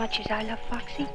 much as I love Foxy?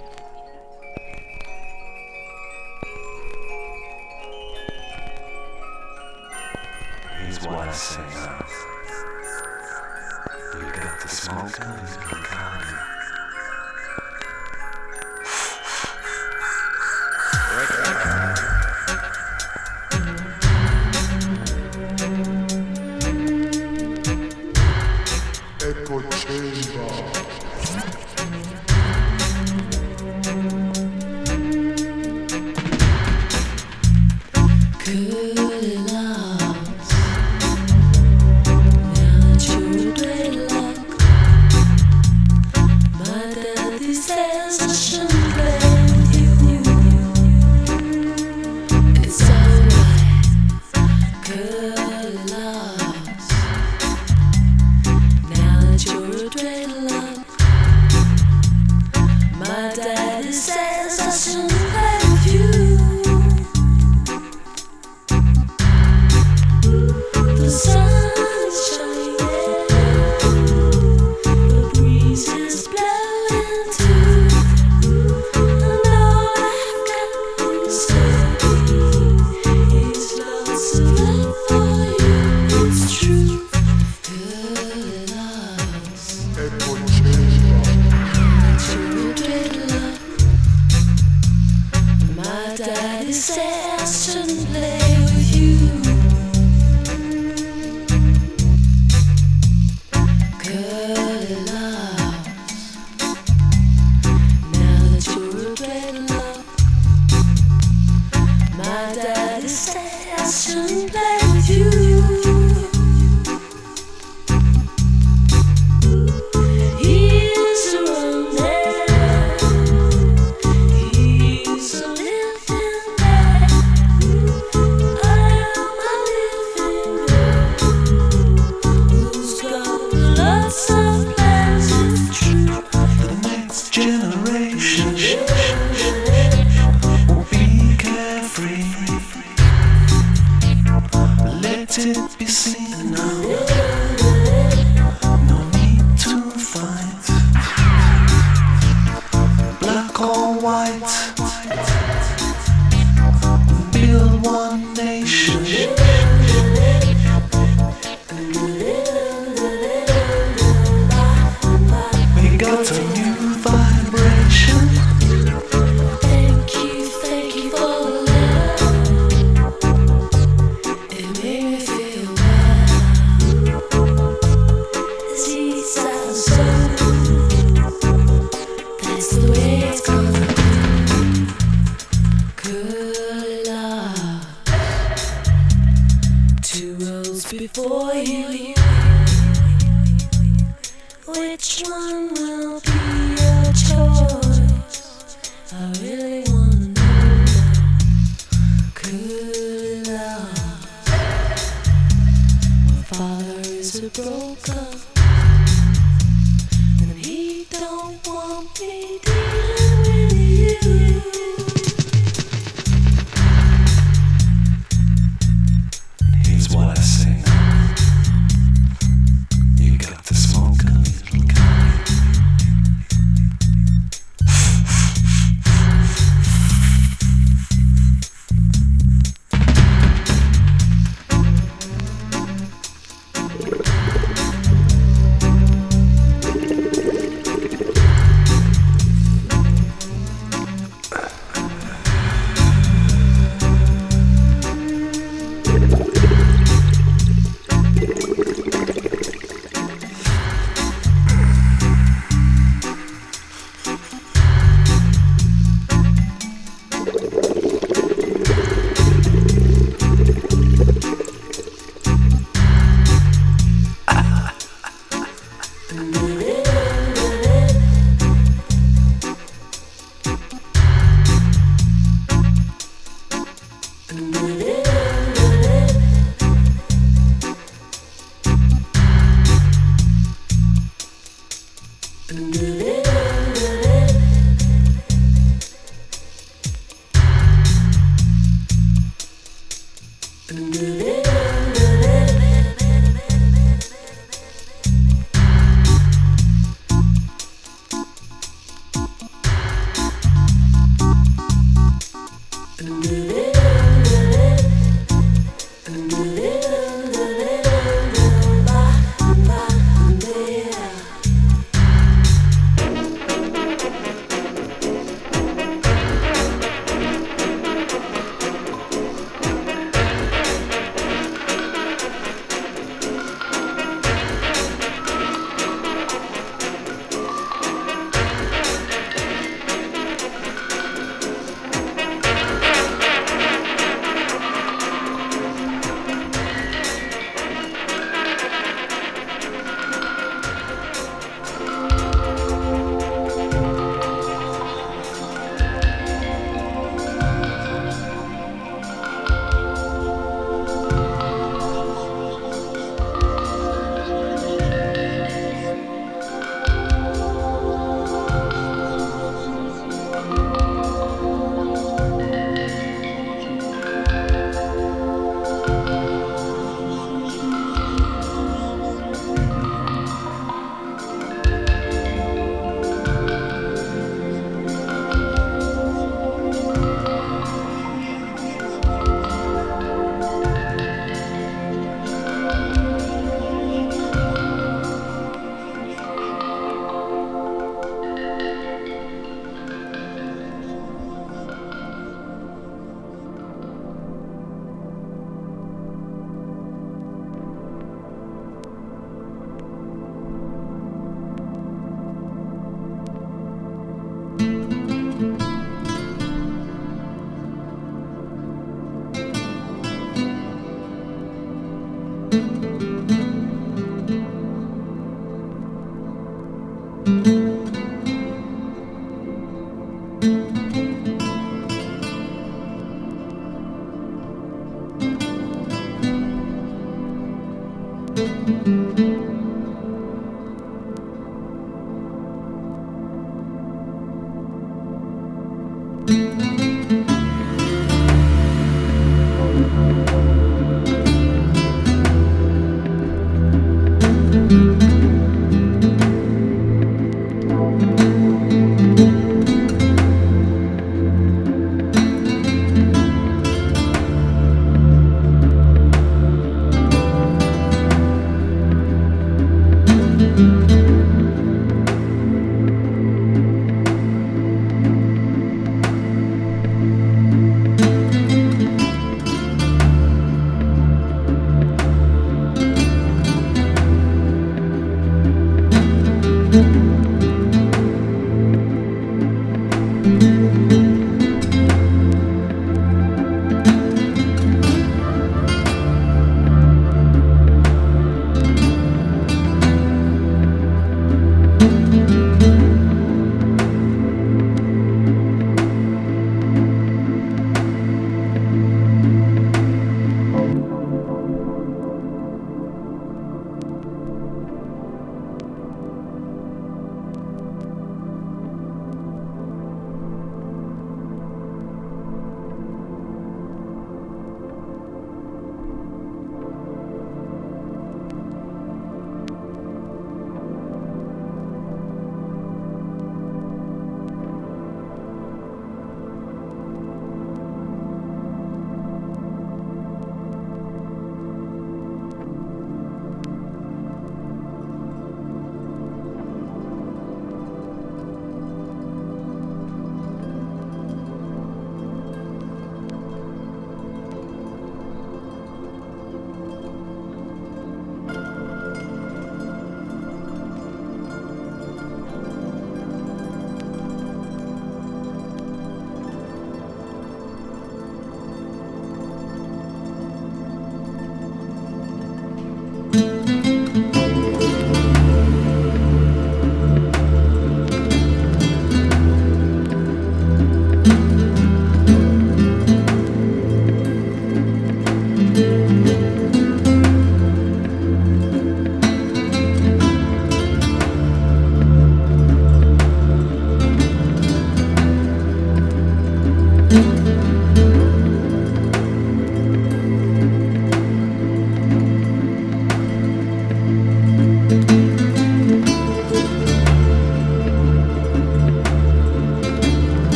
do.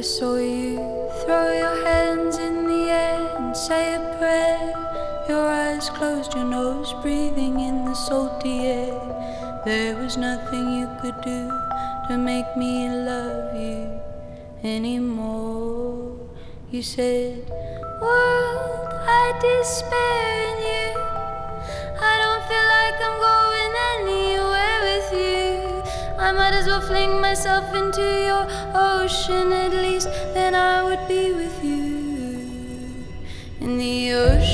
I saw you throw your hands in the air and say a prayer. Your eyes closed, your nose breathing in the salty air. There was nothing you could do to make me love you anymore. You said, World, I despair myself into your ocean, at least then I would be with you. In the ocean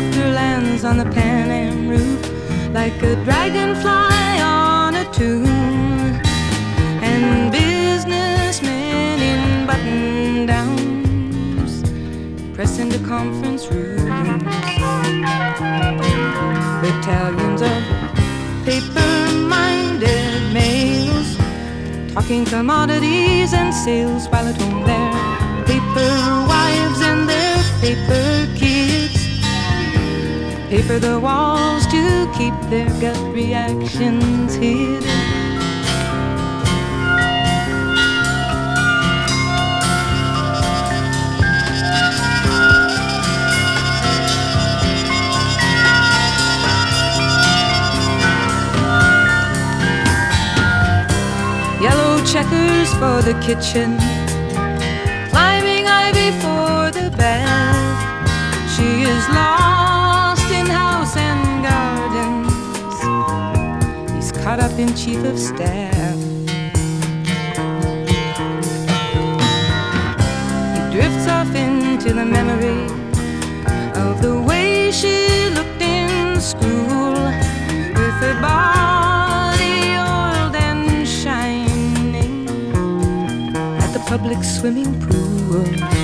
helicopter lands on the Pan Am roof like a dragonfly on a tune, and businessmen in button downs press into conference rooms. Battalions of paper-minded males talking commodities and sales while at home their paper wives and their paper kids paper the walls to keep their gut reactions hidden. Yellow checkers for the kitchen, climbing ivy for the bath. She is lost caught up in chief of staff. He drifts off into the memory of the way she looked in school with her body oiled and shining at the public swimming pool.